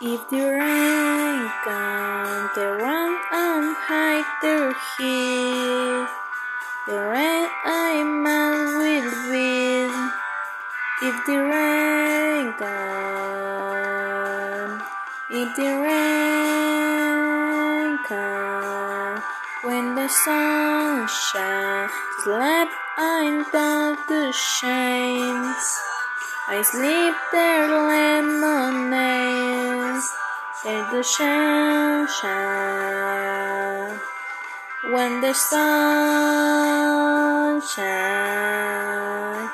If the rain comes, the run and hide their heat. The rain I man will win. If the rain comes, if the rain comes, when the sun shines, sleep I'm down to shine. I sleep there lemonade in the sunshine when the sun shines.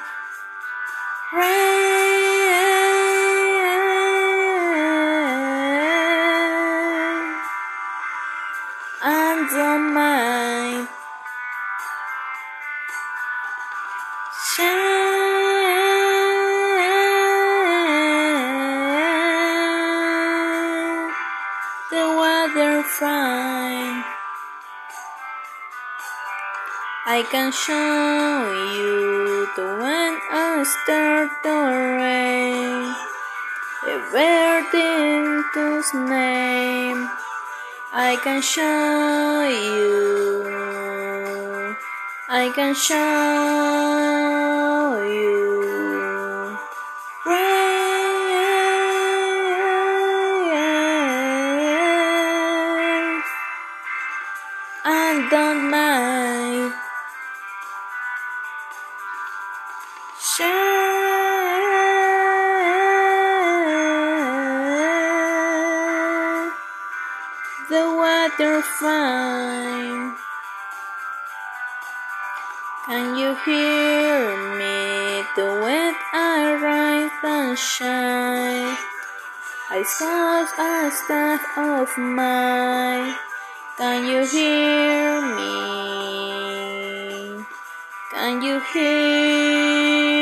Rain don't mind. Shine the weather fine. I can show you the when I start to rain. A verdin's name. I can show you. I can show and don't mind. Shine the weather fine. Can you hear me? The wind I rise and shine. I saw a staff of mine. Can you hear me? Can you hear